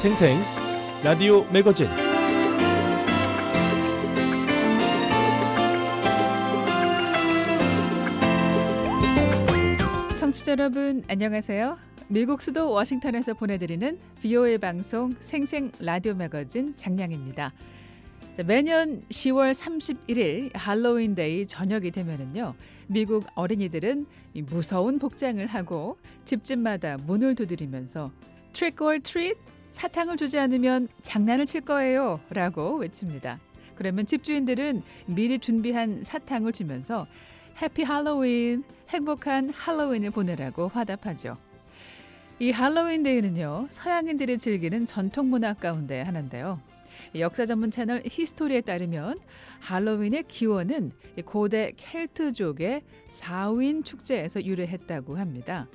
생생 라디오 매거진 청취자 여러분 안녕하세요. 미국 수도 워싱턴에서 보내드리는 VOA 방송 생생 라디오 매거진 장량입니다. 자, 매년 10월 31일 할로윈데이 저녁이 되면은요 미국 어린이들은 이 무서운 복장을 하고 집집마다 문을 두드리면서 Trick or Treat 사탕을 주지 않으면 장난을 칠 거예요 라고 외칩니다. 그러면 집주인들은 미리 준비한 사탕을 주면서 해피 할로윈, 행복한 할로윈을 보내라고 화답하죠. 이 할로윈 데이는요, 서양인들이 즐기는 전통 문화 가운데 하나인데요. 역사 전문 채널 히스토리에 따르면 할로윈의 기원은 고대 켈트족의 사윈 축제에서 유래했다고 합니다.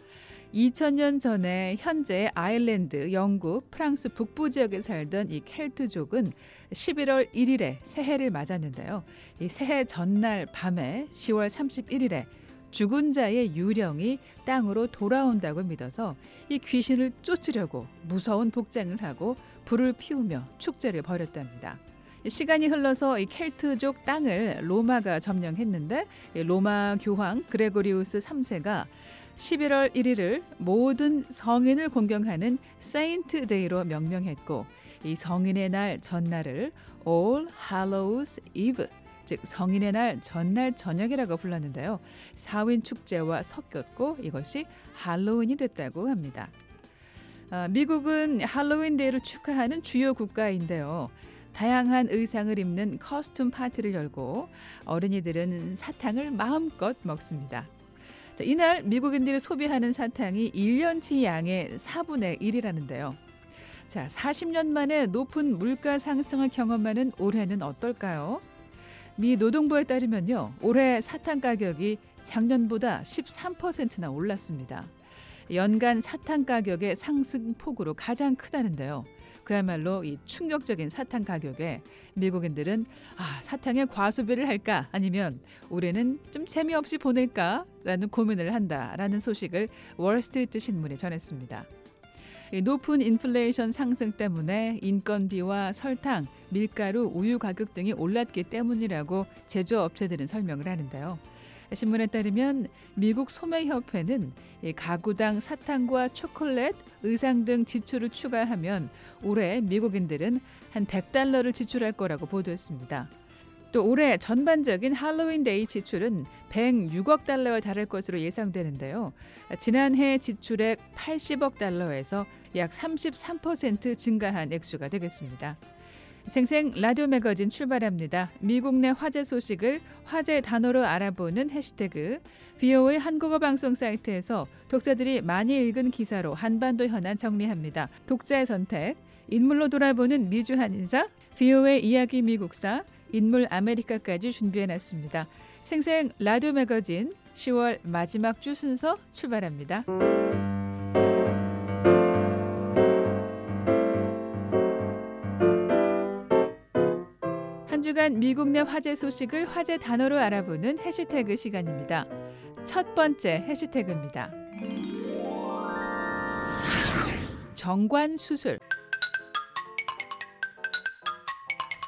2000년 전에 현재 아일랜드, 영국, 프랑스 북부 지역에 살던 이 켈트족은 11월 1일에 새해를 맞았는데요. 이 새해 전날 밤에 10월 31일에 죽은 자의 유령이 땅으로 돌아온다고 믿어서 이 귀신을 쫓으려고 무서운 복장을 하고 불을 피우며 축제를 벌였답니다. 시간이 흘러서 이 켈트족 땅을 로마가 점령했는데 로마 교황 그레고리우스 3세가 11월 1일을 모든 성인을 공경하는 Saint Day로 명명했고 이 성인의 날 전날을 All Hallows Eve 즉 성인의 날 전날 저녁이라고 불렀는데요. 사윈 축제와 섞였고 이것이 할로윈이 됐다고 합니다. 아, 미국은 할로윈 데이를 축하하는 주요 국가인데요. 다양한 의상을 입는 커스튬 파티를 열고 어린이들은 사탕을 마음껏 먹습니다. 자, 이날 미국인들이 소비하는 사탕이 1년치 양의 4분의 1이라는데요. 자, 40년 만에 높은 물가 상승을 경험하는 올해는 어떨까요? 미 노동부에 따르면요. 올해 사탕 가격이 작년보다 13%나 올랐습니다. 연간 사탕 가격의 상승 폭으로 가장 크다는데요. 그야말로 이 충격적인 사탕 가격에 미국인들은 아, 사탕에 과소비를 할까 아니면 올해는 좀 재미없이 보낼까라는 고민을 한다라는 소식을 월스트리트 신문이 전했습니다. 높은 인플레이션 상승 때문에 인건비와 설탕, 밀가루, 우유 가격 등이 올랐기 때문이라고 제조업체들은 설명을 하는데요. 신문에 따르면 미국 소매협회는 가구당 사탕과 초콜릿, 의상 등 지출을 추가하면 올해 미국인들은 한 100달러를 지출할 거라고 보도했습니다. 또 올해 전반적인 할로윈 데이 지출은 106억 달러에 달할 것으로 예상되는데요. 지난해 지출액 80억 달러에서 약 33% 증가한 액수가 되겠습니다. 생생 라디오 매거진 출발합니다. 미국 내 화제 소식을 화제 단어로 알아보는 해시태그 VOA 한국어 방송 사이트에서 독자들이 많이 읽은 기사로 한반도 현안 정리합니다. 독자의 선택, 인물로 돌아보는 미주 한 인사, VOA 이야기 미국사, 인물 아메리카까지 준비해놨습니다. 생생 라디오 매거진 10월 마지막 주 순서 출발합니다. 한 주간 미국 내 화제 소식을 화제 단어로 알아보는 해시태그 시간입니다. 첫 번째 해시태그입니다. 정관 수술.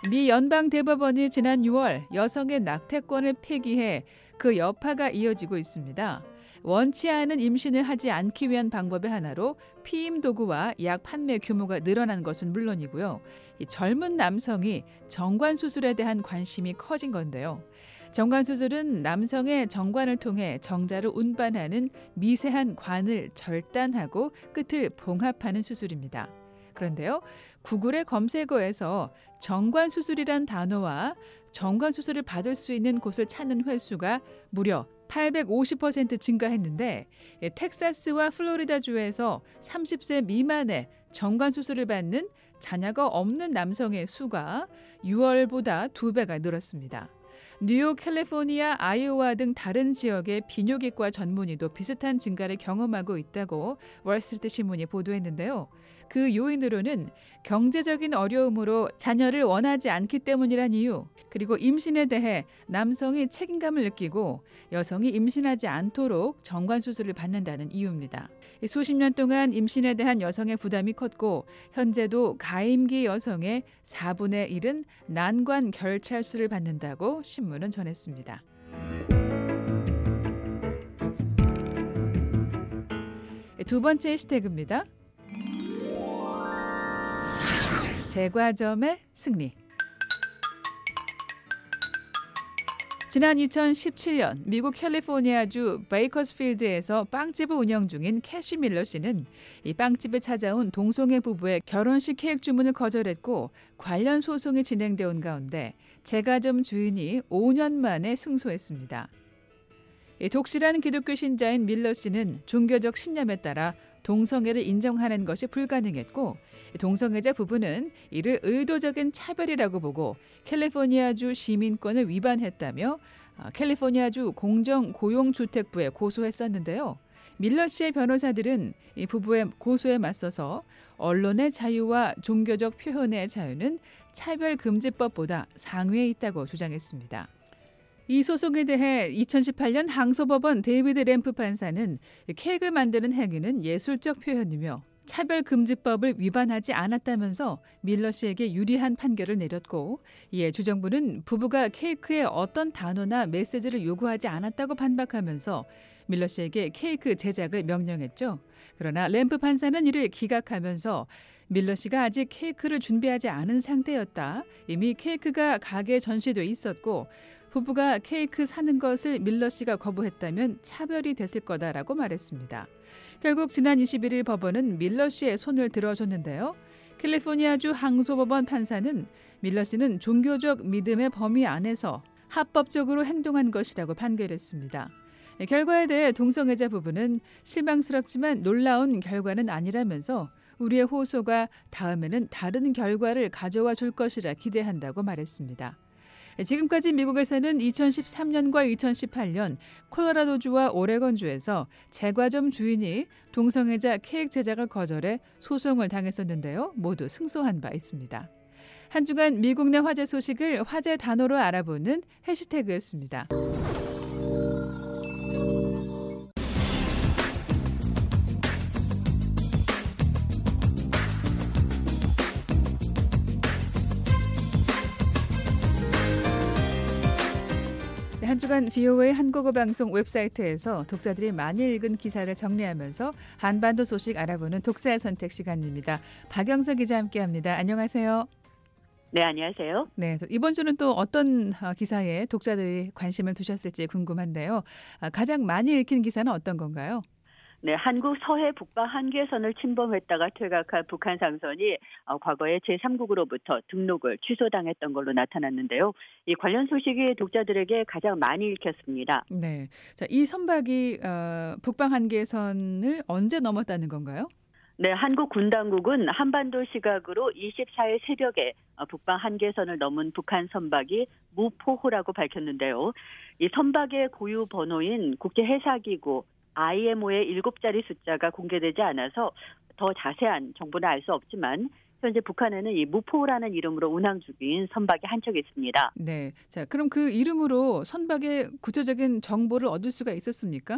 미 연방 대법원이 지난 6월 여성의 낙태권을 폐기해 그 여파가 이어지고 있습니다. 원치 않은 임신을 하지 않기 위한 방법의 하나로 피임 도구와 약 판매 규모가 늘어난 것은 물론이고요. 젊은 남성이 정관 수술에 대한 관심이 커진 건데요. 정관 수술은 남성의 정관을 통해 정자를 운반하는 미세한 관을 절단하고 끝을 봉합하는 수술입니다. 그런데요, 구글의 검색어에서 정관 수술이란 단어와 정관 수술을 받을 수 있는 곳을 찾는 횟수가 무려 850% 증가했는데 예, 텍사스와 플로리다주에서 30세 미만의 정관 수술을 받는 자녀가 없는 남성의 수가 6월보다 2배가 늘었습니다. 뉴욕, 캘리포니아, 아이오와 등 다른 지역의 비뇨기과 전문의도 비슷한 증가를 경험하고 있다고 월스트리트 신문이 보도했는데요. 그 요인으로는 경제적인 어려움으로 자녀를 원하지 않기 때문이란 이유, 그리고 임신에 대해 남성이 책임감을 느끼고 여성이 임신하지 않도록 정관 수술을 받는다는 이유입니다. 수십 년 동안 임신에 대한 여성의 부담이 컸고 현재도 가임기 여성의 4분의 1은 난관 결찰술을 받는다고 신문은 전했습니다. 두 번째 해시태그입니다. 제과점의 승리. 지난 2017년 미국 캘리포니아주 베이커스필드에서 빵집을 운영 중인 캐시 밀러 씨는 이 빵집에 찾아온 동성애 부부의 결혼식 케이크 주문을 거절했고 관련 소송이 진행되어 온 가운데 제과점 주인이 5년 만에 승소했습니다. 독실한 기독교 신자인 밀러 씨는 종교적 신념에 따라 동성애를 인정하는 것이 불가능했고 동성애자 부부는 이를 의도적인 차별이라고 보고 캘리포니아주 시민권을 위반했다며 아, 캘리포니아주 공정고용주택부에 고소했었는데요. 밀러 씨의 변호사들은 이 부부의 고소에 맞서서 언론의 자유와 종교적 표현의 자유는 차별금지법보다 상위에 있다고 주장했습니다. 이 소송에 대해 2018년 항소법원 데이비드 램프 판사는 케이크를 만드는 행위는 예술적 표현이며 차별금지법을 위반하지 않았다면서 밀러 씨에게 유리한 판결을 내렸고 이에 주정부는 부부가 케이크에 어떤 단어나 메시지를 요구하지 않았다고 반박하면서 밀러 씨에게 케이크 제작을 명령했죠. 그러나 램프 판사는 이를 기각하면서 밀러 씨가 아직 케이크를 준비하지 않은 상태였다. 이미 케이크가 가게에 전시돼 있었고 부부가 케이크 사는 것을 밀러 씨가 거부했다면 차별이 됐을 거다라고 말했습니다. 결국 지난 21일 법원은 밀러 씨의 손을 들어줬는데요. 캘리포니아주 항소법원 판사는 밀러 씨는 종교적 믿음의 범위 안에서 합법적으로 행동한 것이라고 판결했습니다. 결과에 대해 동성애자 부부는 실망스럽지만 놀라운 결과는 아니라면서 우리의 호소가 다음에는 다른 결과를 가져와 줄 것이라 기대한다고 말했습니다. 지금까지 미국에서는 2013년과 2018년 콜로라도주와 오레곤주에서 제과점 주인이 동성애자 케이크 제작을 거절해 소송을 당했었는데요. 모두 승소한 바 있습니다. 한 주간 미국 내 화제 소식을 화제 단어로 알아보는 해시태그였습니다. 한 주간 VOA 한국어 방송 웹사이트에서 독자들이 많이 읽은 기사를 정리하면서 한반도 소식 알아보는 독자의 선택 시간입니다. 박영서 기자 함께합니다. 안녕하세요. 네, 안녕하세요. 네, 이번 주는 또 어떤 어, 기사에 독자들이 관심을 두셨을지 궁금한데요. 아, 가장 많이 읽힌 기사는 어떤 건가요? 네, 한국 서해 북방 한계선을 침범했다가 퇴각한 북한 상선이 어, 과거에 제3국으로부터 등록을 취소당했던 걸로 나타났는데요. 이 관련 소식이 독자들에게 가장 많이 읽혔습니다. 네, 자, 이 선박이 어, 북방 한계선을 언제 넘었다는 건가요? 네, 한국 군 당국은 한반도 시각으로 24일 새벽에 어, 북방 한계선을 넘은 북한 선박이 무포호라고 밝혔는데요. 이 선박의 고유 번호인 국제 해사기구 IMO의 일곱 자리 숫자가 공개되지 않아서 더 자세한 정보는 알 수 없지만 현재 북한에는 이 무포라는 이름으로 운항 중인 선박이 한 척 있습니다. 네. 자, 그럼 그 이름으로 선박의 구체적인 정보를 얻을 수가 있었습니까?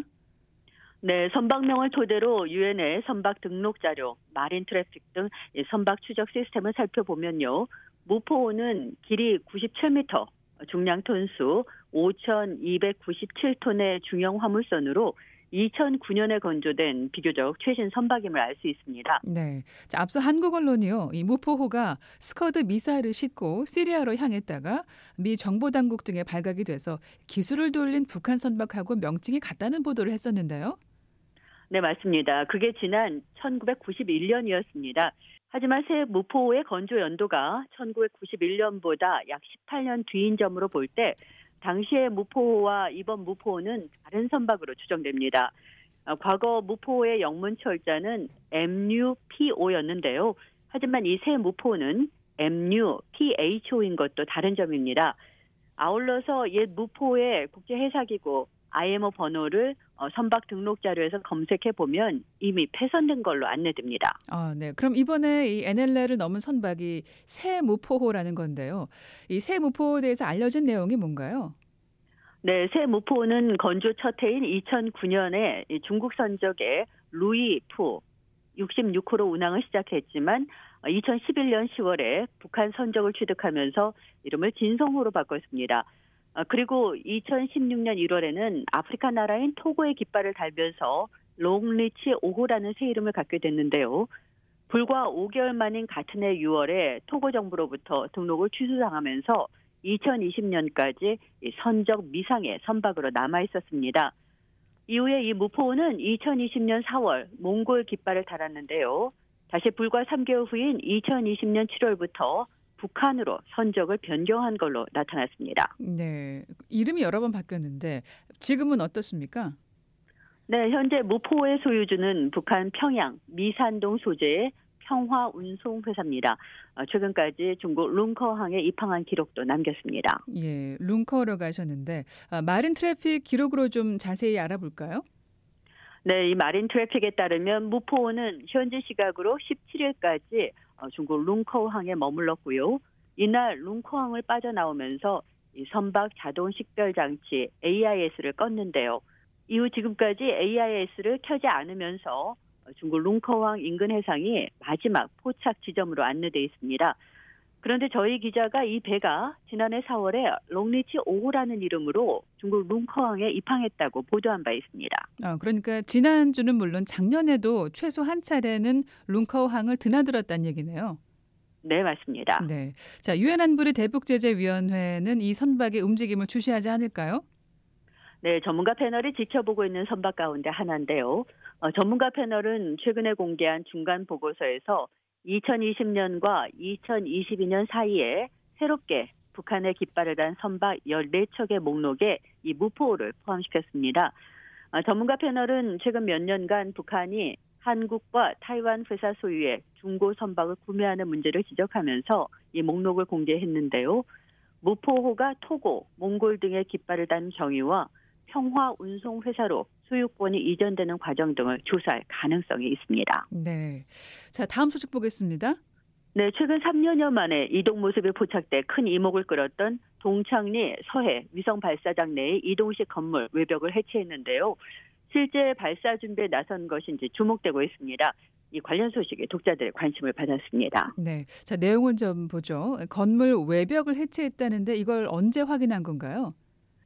네, 선박명을 토대로 유엔의 선박 등록 자료, MarineTraffic 등 선박 추적 시스템을 살펴보면요. 무포호는 길이 97m, 중량 톤수 5,297톤의 중형 화물선으로 2009년에 건조된 비교적 최신 선박임을 알 수 있습니다. 네. 자, 앞서 한국 언론이요. 이 무포호가 스커드 미사일을 싣고 시리아로 향했다가 미 정보 당국 등에 발각이 돼서 기술을 돌린 북한 선박하고 명칭이 같다는 보도를 했었는데요. 네, 맞습니다. 그게 지난 1991년이었습니다. 하지만 새 무포호의 건조 연도가 1991년보다 약 18년 뒤인 점으로 볼 때 당시의 무포호와 이번 무포호는 다른 선박으로 추정됩니다. 어, 과거 무포호의 영문 철자는 MUPO였는데요. 하지만 이 새 무포는 MUPHO인 것도 다른 점입니다. 아울러서 옛 무포의 국제 해사기구 IMO 번호를 어, 선박 등록 자료에서 검색해 보면 이미 폐선된 걸로 안내됩니다. 아, 네. 그럼 이번에 이 NLL을 넘은 선박이 새 무포호라는 건데요. 이 새 무포호에 대해서 알려진 내용이 뭔가요? 네, 새 무포는 건조 첫 해인 2009년에 중국 선적의 루이푸 66호로 운항을 시작했지만 2011년 10월에 북한 선적을 취득하면서 이름을 진성호로 바꿨습니다. 어, 그리고 2016년 1월에는 아프리카 나라인 토고의 깃발을 달면서 롱리치 5호라는 새 이름을 갖게 됐는데요. 불과 5개월 만인 같은 해 6월에 토고 정부로부터 등록을 취소당하면서 2020년까지 선적 미상의 선박으로 남아 있었습니다. 이후에 이 무포호는 2020년 4월 몽골 깃발을 달았는데요. 다시 불과 3개월 후인 2020년 7월부터 북한으로 선적을 변경한 걸로 나타났습니다. 네. 이름이 여러 번 바뀌었는데 지금은 어떻습니까? 네, 현재 무포의 소유주는 북한 평양 미산동 소재의 평화 운송 회사입니다. 어, 최근까지 중국 룽커항에 입항한 기록도 남겼습니다. 예, 룽커로 가셨는데 아, MarineTraffic 기록으로 좀 자세히 알아볼까요? 네, 이 MarineTraffic에 따르면 무포호는 현지 시각으로 17일까지 어, 중국 룽커항에 머물렀고요. 이날 룽커항을 빠져나오면서 이 선박 자동 식별 장치 AIS를 껐는데요. 이후 지금까지 AIS를 켜지 않으면서 중국 룽커항 인근 해상이 마지막 포착 지점으로 안내돼 있습니다. 그런데 저희 기자가 이 배가 지난해 4월에 롱리치 5호라는 이름으로 중국 룽커항에 입항했다고 보도한 바 있습니다. 아, 그러니까 지난주는 물론 작년에도 최소 한 차례는 룽커항을 드나들었다는 얘기네요. 네, 맞습니다. 네. 자, 유엔 안보리 대북 제재 위원회는 이 선박의 움직임을 주시하지 않을까요? 네, 전문가 패널이 지켜보고 있는 선박 가운데 하나인데요. 어, 전문가 패널은 최근에 공개한 중간 보고서에서 2020년과 2022년 사이에 새롭게 북한의 깃발을 단 선박 14척의 목록에 이 무포를 포함시켰습니다. 어, 전문가 패널은 최근 몇 년간 북한이 한국과 타이완 회사 소유의 중고 선박을 구매하는 문제를 지적하면서 이 목록을 공개했는데요. 무포호가 토고, 몽골 등의 깃발을 단 경위와 평화 운송 회사로 소유권이 이전되는 과정 등을 조사할 가능성이 있습니다. 네. 자, 다음 소식 보겠습니다. 네, 최근 3년여 만에 이동 모습이 포착돼 큰 이목을 끌었던 동창리 서해 위성 발사장 내의 이동식 건물 외벽을 해체했는데요. 실제 발사 준비에 나선 것인지 주목되고 있습니다. 이 관련 소식에 독자들의 관심을 받았습니다. 네. 자, 내용은 좀 보죠. 건물 외벽을 해체했다는데 이걸 언제 확인한 건가요?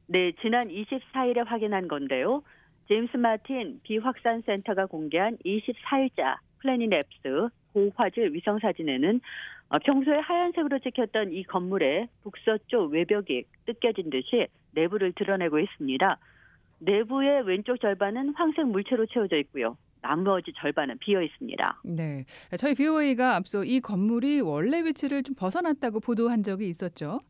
네, 지난 24일에 확인한 건데요. 제임스 마틴 비확산 센터가 공개한 24일자 플래닛 앱스 고화질 위성 사진에는 어, 평소에 하얀색으로 찍혔던 이 건물의 북서쪽 외벽이 뜯겨진 듯이 내부를 드러내고 있습니다. 내부의 왼쪽 절반은 황색 물체로 채워져 있고요. 나머지 절반은 비어 있습니다. 네. 저희 BOA가 앞서 이 건물이 원래 위치를 좀 벗어났다고 보도한 적이 있었죠.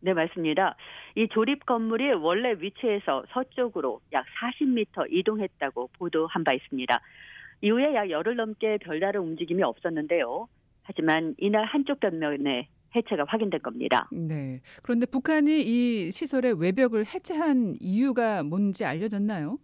네, 맞습니다. 이 조립 건물이 원래 위치에서 서쪽으로 약 40m 이동했다고 보도한 바 있습니다. 이후에 약 열흘 넘게 별다른 움직임이 없었는데요. 하지만 이날 한쪽 벽면에 해체가 확인된 겁니다. 네. 그런데 북한이 이 시설의 외벽을 해체한 이유가 뭔지 알려졌나요?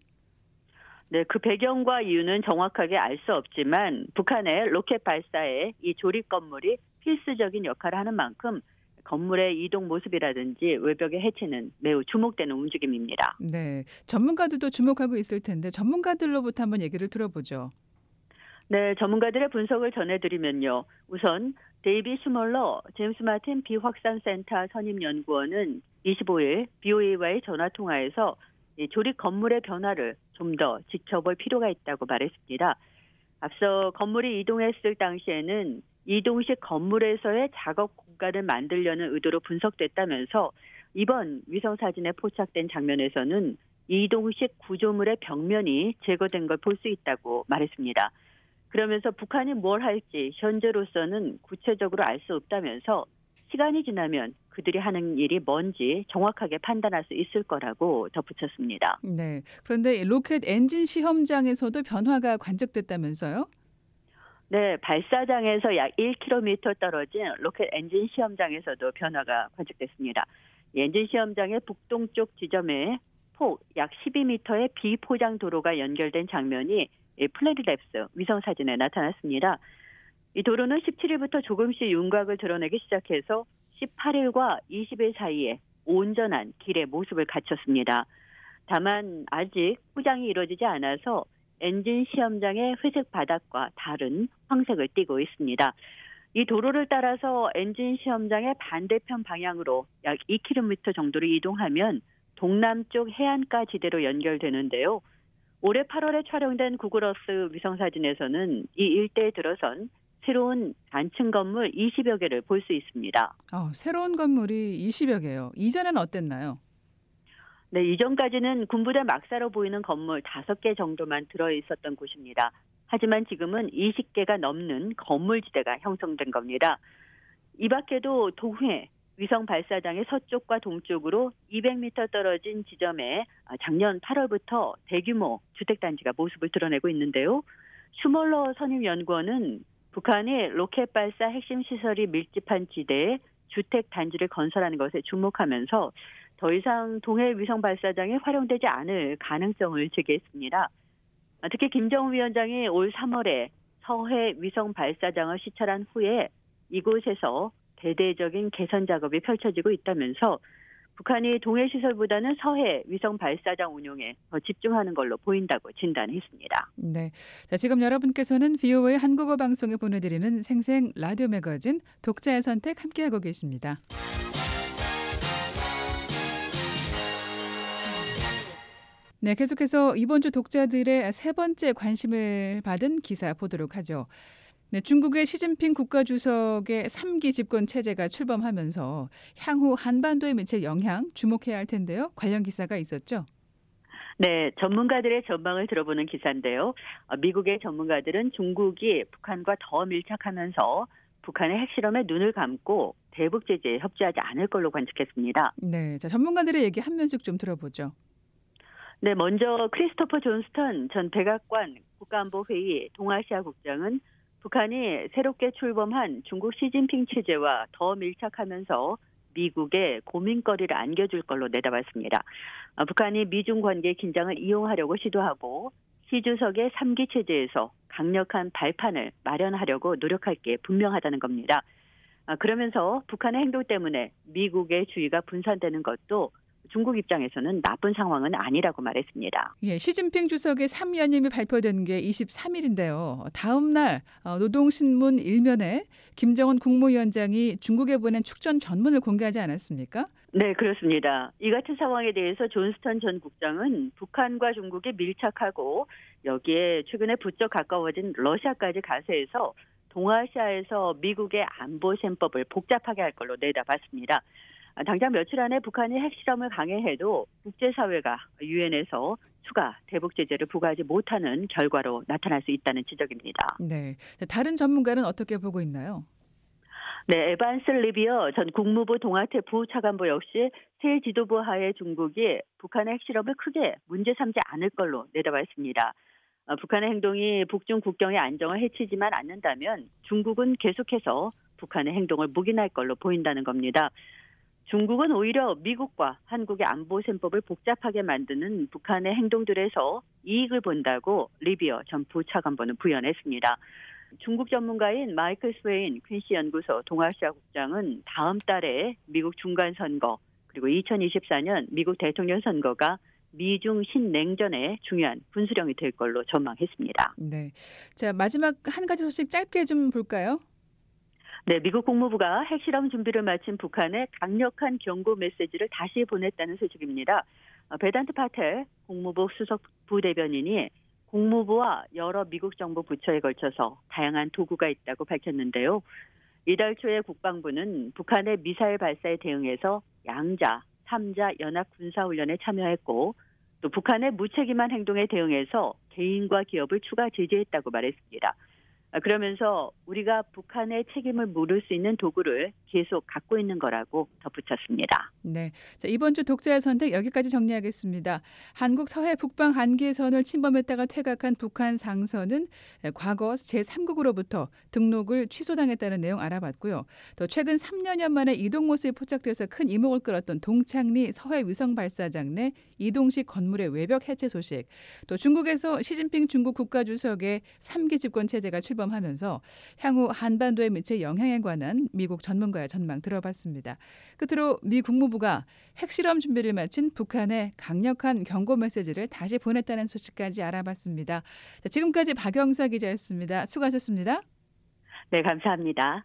네, 그 배경과 이유는 정확하게 알 수 없지만 북한의 로켓 발사에 이 조립 건물이 필수적인 역할을 하는 만큼 건물의 이동 모습이라든지 외벽의 해체는 매우 주목되는 움직임입니다. 네. 전문가들도 주목하고 있을 텐데 전문가들로부터 한번 얘기를 들어보죠. 네, 전문가들의 분석을 전해드리면요. 우선 데이브 슈멀러 제임스 마틴 비확산 센터 선임 연구원은 25일 VOA와의 전화 통화에서 조립 건물의 변화를 좀 더 지켜볼 필요가 있다고 말했습니다. 앞서 건물이 이동했을 당시에는 이동식 건물에서의 작업 공간을 만들려는 의도로 분석됐다면서 이번 위성 사진에 포착된 장면에서는 이동식 구조물의 벽면이 제거된 걸 볼 수 있다고 말했습니다. 그러면서 북한이 뭘 할지 현재로서는 구체적으로 알 수 없다면서 시간이 지나면 그들이 하는 일이 뭔지 정확하게 판단할 수 있을 거라고 덧붙였습니다. 네. 그런데 로켓 엔진 시험장에서도 변화가 관측됐다면서요? 네, 발사장에서 약 1km 떨어진 로켓 엔진 시험장에서도 변화가 관측됐습니다. 엔진 시험장의 북동쪽 지점에 폭 약 12m의 비포장 도로가 연결된 장면이 이 Planet Labs 위성 사진에 나타났습니다. 이 도로는 17일부터 조금씩 윤곽을 드러내기 시작해서 18일과 20일 사이에 온전한 길의 모습을 갖췄습니다. 다만 아직 포장이 이루어지지 않아서 엔진 시험장의 회색 바닥과 다른 황색을 띠고 있습니다. 이 도로를 따라서 엔진 시험장의 반대편 방향으로 약 2km 정도를 이동하면 동남쪽 해안가 지대로 연결되는데요. 올해 8월에 촬영된 구글어스 위성사진에서는 이 일대에 들어선 새로운 단층 건물 20여 개를 볼 수 있습니다. 어, 새로운 건물이 20여 개요. 이전엔 어땠나요? 네, 이전까지는 군부대 막사로 보이는 건물 5개 정도만 들어 있었던 곳입니다. 하지만 지금은 20개가 넘는 건물지대가 형성된 겁니다. 이 밖에도 동해 위성 발사장의 서쪽과 동쪽으로 200m 떨어진 지점에 작년 8월부터 대규모 주택단지가 모습을 드러내고 있는데요. 슈멀러 선임연구원은 북한이 로켓 발사 핵심 시설이 밀집한 지대에 주택 단지를 건설하는 것에 주목하면서 더 이상 동해 위성 발사장이 활용되지 않을 가능성을 제기했습니다. 특히 김정은 위원장이 올 3월에 서해 위성 발사장을 시찰한 후에 이곳에서 대대적인 개선 작업이 펼쳐지고 있다면서 북한이 동해 시설보다는 서해 위성 발사장 운용에 더 집중하는 걸로 보인다고 진단했습니다. 네. 자, 지금 여러분께서는 VOA 한국어 방송에 보내드리는 생생 라디오 매거진 독자의 선택 함께하고 계십니다. 네, 계속해서 이번 주 독자들의 세 번째 관심을 받은 기사 보도록 하죠. 네, 중국의 시진핑 국가주석의 3기 집권 체제가 출범하면서 향후 한반도에 미칠 영향 주목해야 할 텐데요. 관련 기사가 있었죠. 네, 전문가들의 전망을 들어보는 기사인데요. 어, 미국의 전문가들은 중국이 북한과 더 밀착하면서 북한의 핵실험에 눈을 감고 대북 제재에 협조하지 않을 걸로 관측했습니다. 네, 자 전문가들의 얘기 한 면씩 좀 들어보죠. 네, 먼저 크리스토퍼 존스턴 전 백악관 국가안보회의 동아시아 국장은 북한이 새롭게 출범한 중국 시진핑 체제와 더 밀착하면서 미국의 고민거리를 안겨줄 걸로 내다봤습니다. 아, 북한이 미중 관계 긴장을 이용하려고 시도하고 시 주석의 3기 체제에서 강력한 발판을 마련하려고 노력할 게 분명하다는 겁니다. 아, 그러면서 북한의 행동 때문에 미국의 주의가 분산되는 것도 중국 입장에서는 나쁜 상황은 아니라고 말했습니다. 예, 시진핑 주석의 3연임이 발표된 게 23일인데요. 다음 날 어, 노동신문 일면에 김정은 국무위원장이 중국에 보낸 축전 전문을 공개하지 않았습니까? 네, 그렇습니다. 이 같은 상황에 대해서 존스턴 전 국장은 북한과 중국이 밀착하고 여기에 최근에 부쩍 가까워진 러시아까지 가세해서 동아시아에서 미국의 안보 셈법을 복잡하게 할 걸로 내다봤습니다. 당장 며칠 안에 북한이 핵실험을 강행해도 국제사회가 유엔에서 추가 대북 제재를 부과하지 못하는 결과로 나타날 수 있다는 지적입니다. 네. 다른 전문가는 어떻게 보고 있나요? 네, 에반스 리비어 전 국무부 동아태 부차관보 역시 새 지도부 하에 중국이 북한의 핵실험을 크게 문제 삼지 않을 걸로 내다봤습니다. 어, 북한의 행동이 북중 국경의 안정을 해치지만 않는다면 중국은 계속해서 북한의 행동을 묵인할 걸로 보인다는 겁니다. 중국은 오히려 미국과 한국의 안보 셈법을 복잡하게 만드는 북한의 행동들에서 이익을 본다고 리비어 전 부 차관보는 부연했습니다. 중국 전문가인 마이클 스웨인 퀸시 연구소 동아시아 국장은 다음 달에 미국 중간 선거 그리고 2024년 미국 대통령 선거가 미중 신냉전의 중요한 분수령이 될 걸로 전망했습니다. 네. 자, 마지막 한 가지 소식 짧게 좀 볼까요? 네, 미국 국무부가 핵실험 준비를 마친 북한에 강력한 경고 메시지를 다시 보냈다는 소식입니다. 어, 베단트 파텔 국무부 수석 부대변인이 국무부와 여러 미국 정부 부처에 걸쳐서 다양한 도구가 있다고 밝혔는데요. 이달 초에 국방부는 북한의 미사일 발사에 대응해서 양자, 3자 연합 군사훈련에 참여했고 또 북한의 무책임한 행동에 대응해서 개인과 기업을 추가 제재했다고 말했습니다. 아, 그러면서 우리가 북한의 책임을 물을 수 있는 도구를 계속 갖고 있는 거라고 덧붙였습니다. 네. 자, 이번 주 독자의 선택 여기까지 정리하겠습니다. 한국 서해 북방 한계선을 침범했다가 퇴각한 북한 상선은 과거 제3국으로부터 등록을 취소당했다는 내용 알아봤고요. 또 최근 3년여 만에 이동 모습이 포착돼서 큰 이목을 끌었던 동창리 서해 위성 발사장 내 이동식 건물의 외벽 해체 소식, 또 중국에서 시진핑 중국 국가주석의 3기 집권 체제가 출범 하면서 향후 한반도에 미칠 영향에 관한 미국 전문가의 전망 들어봤습니다. 끝으로 미 국무부가 핵실험 준비를 마친 북한에 강력한 경고 메시지를 다시 보냈다는 소식까지 알아봤습니다. 자, 지금까지 박영사 기자였습니다. 수고하셨습니다. 네, 감사합니다.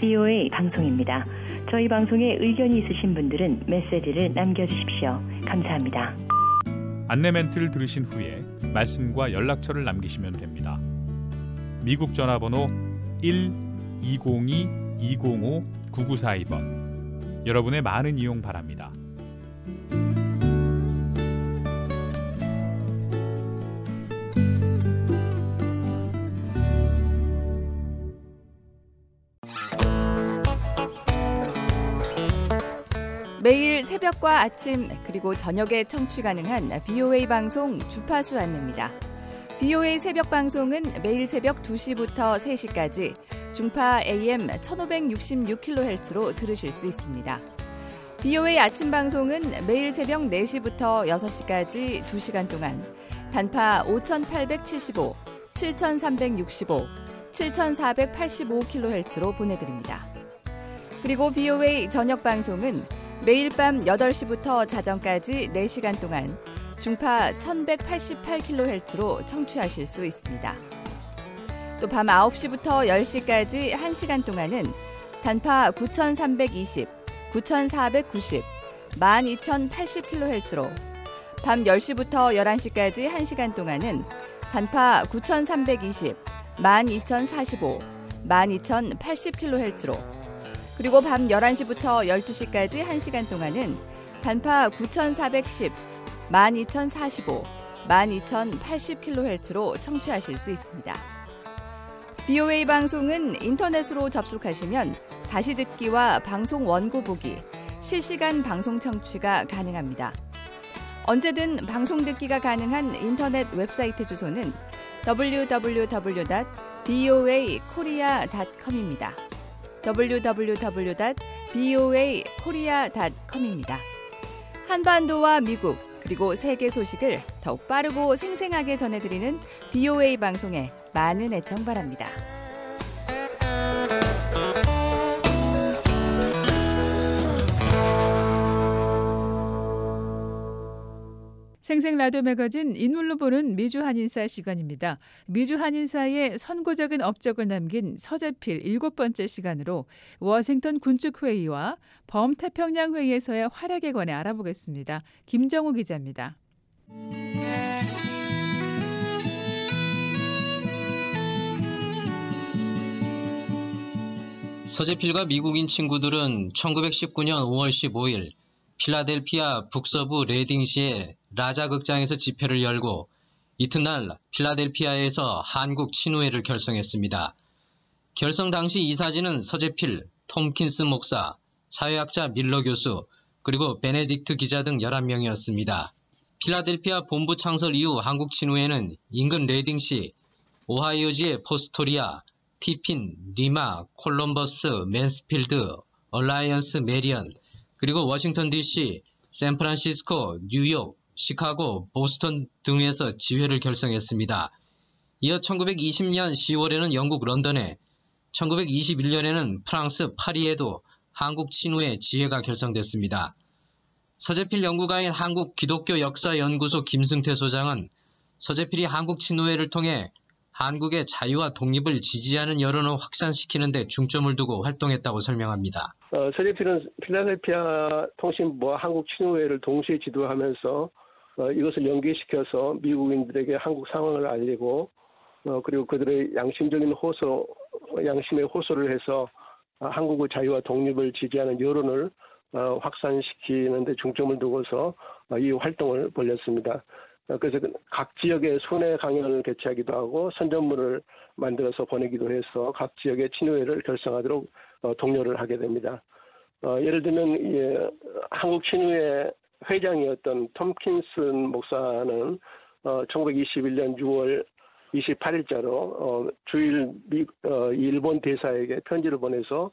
VOA 방송입니다. 저희 방송에 의견이 있으신 분들은 메시지를 남겨주십시오. 감사합니다. 안내 멘트를 들으신 후에 말씀과 연락처를 남기시면 됩니다. 미국 전화번호 1-202-205-9942번 여러분의 많은 이용 바랍니다. 새벽과 아침 그리고 저녁에 청취 가능한 BOA 방송 주파수 안내입니다. BOA 새벽 방송은 매일 새벽 2시부터 3시까지 중파 AM 1566kHz로 들으실 수 있습니다. BOA 아침 방송은 매일 새벽 4시부터 6시까지 2시간 동안 단파 5875, 7365, 7485kHz로 보내드립니다. 그리고 BOA 저녁 방송은 매일 밤 8시부터 자정까지 4시간 동안 중파 1188kHz로 청취하실 수 있습니다. 또 밤 9시부터 10시까지 1시간 동안은 단파 9320, 9490, 12080kHz로 밤 10시부터 11시까지 1시간 동안은 단파 9320, 12045, 12080kHz로 그리고 밤 11시부터 12시까지 1시간 동안은 단파 9410, 12045, 12080kHz로 청취하실 수 있습니다. BOA 방송은 인터넷으로 접속하시면 다시 듣기와 방송 원고 보기, 실시간 방송 청취가 가능합니다. 언제든 방송 듣기가 가능한 인터넷 웹사이트 주소는 www.boakorea.com입니다. www.voakorea.com입니다. 한반도와 미국 그리고 세계 소식을 더욱 빠르고 생생하게 전해드리는 VOA 방송에 많은 애청 바랍니다. 생생 라디오 매거진 인물로 보는 미주 한인사 시간입니다. 미주 한인사의 선고적인 업적을 남긴 서재필 일곱 번째 시간으로 워싱턴 군축 회의와 범태평양 회의에서의 활약에 관해 알아보겠습니다. 김정우 기자입니다. 서재필과 미국인 친구들은 1919년 5월 15일 필라델피아 북서부 레딩시의 라자 극장에서 집회를 열고 이튿날 필라델피아에서 한국 친우회를 결성했습니다. 결성 당시 이사진은 서재필, 톰킨스 목사, 사회학자 밀러 교수, 그리고 베네딕트 기자 등 11명이었습니다. 필라델피아 본부 창설 이후 한국 친우회는 인근 레딩시, 오하이오주의 포스토리아, 티핀, 리마, 콜럼버스, 맨스필드, 얼라이언스 메리언, 그리고 워싱턴 DC, 샌프란시스코, 뉴욕, 시카고, 보스턴 등에서 지회를 결성했습니다. 이어 1920년 10월에는 영국 런던에, 1921년에는 프랑스 파리에도 한국 친우회 지회가 결성됐습니다. 서재필 연구가인 한국 기독교 역사 연구소 김승태 소장은 서재필이 한국 친우회를 통해 한국의 자유와 독립을 지지하는 여론을 확산시키는 데 중점을 두고 활동했다고 설명합니다. 어, 서재필은 필라델피아 통신부와 한국 친후회를 동시에 지도하면서 어, 이것을 연계시켜서 미국인들에게 한국 상황을 알리고 어, 그리고 그들의 양심적인 호소, 양심의 호소를 해서 어, 한국의 자유와 독립을 지지하는 여론을 어, 확산시키는 데 중점을 두고서 어, 이 활동을 벌였습니다. 어, 그래서 각 지역에 순회 강연을 개최하기도 하고 선전물을 만들어서 보내기도 해서 각 지역의 친후회를 결성하도록 어, 독려를 하게 됩니다. 어, 예를 들면 예, 한국 친후회 회장이었던 톰킨슨 목사는 어, 1921년 6월 28일자로 어, 주일 미, 어, 일본 대사에게 편지를 보내서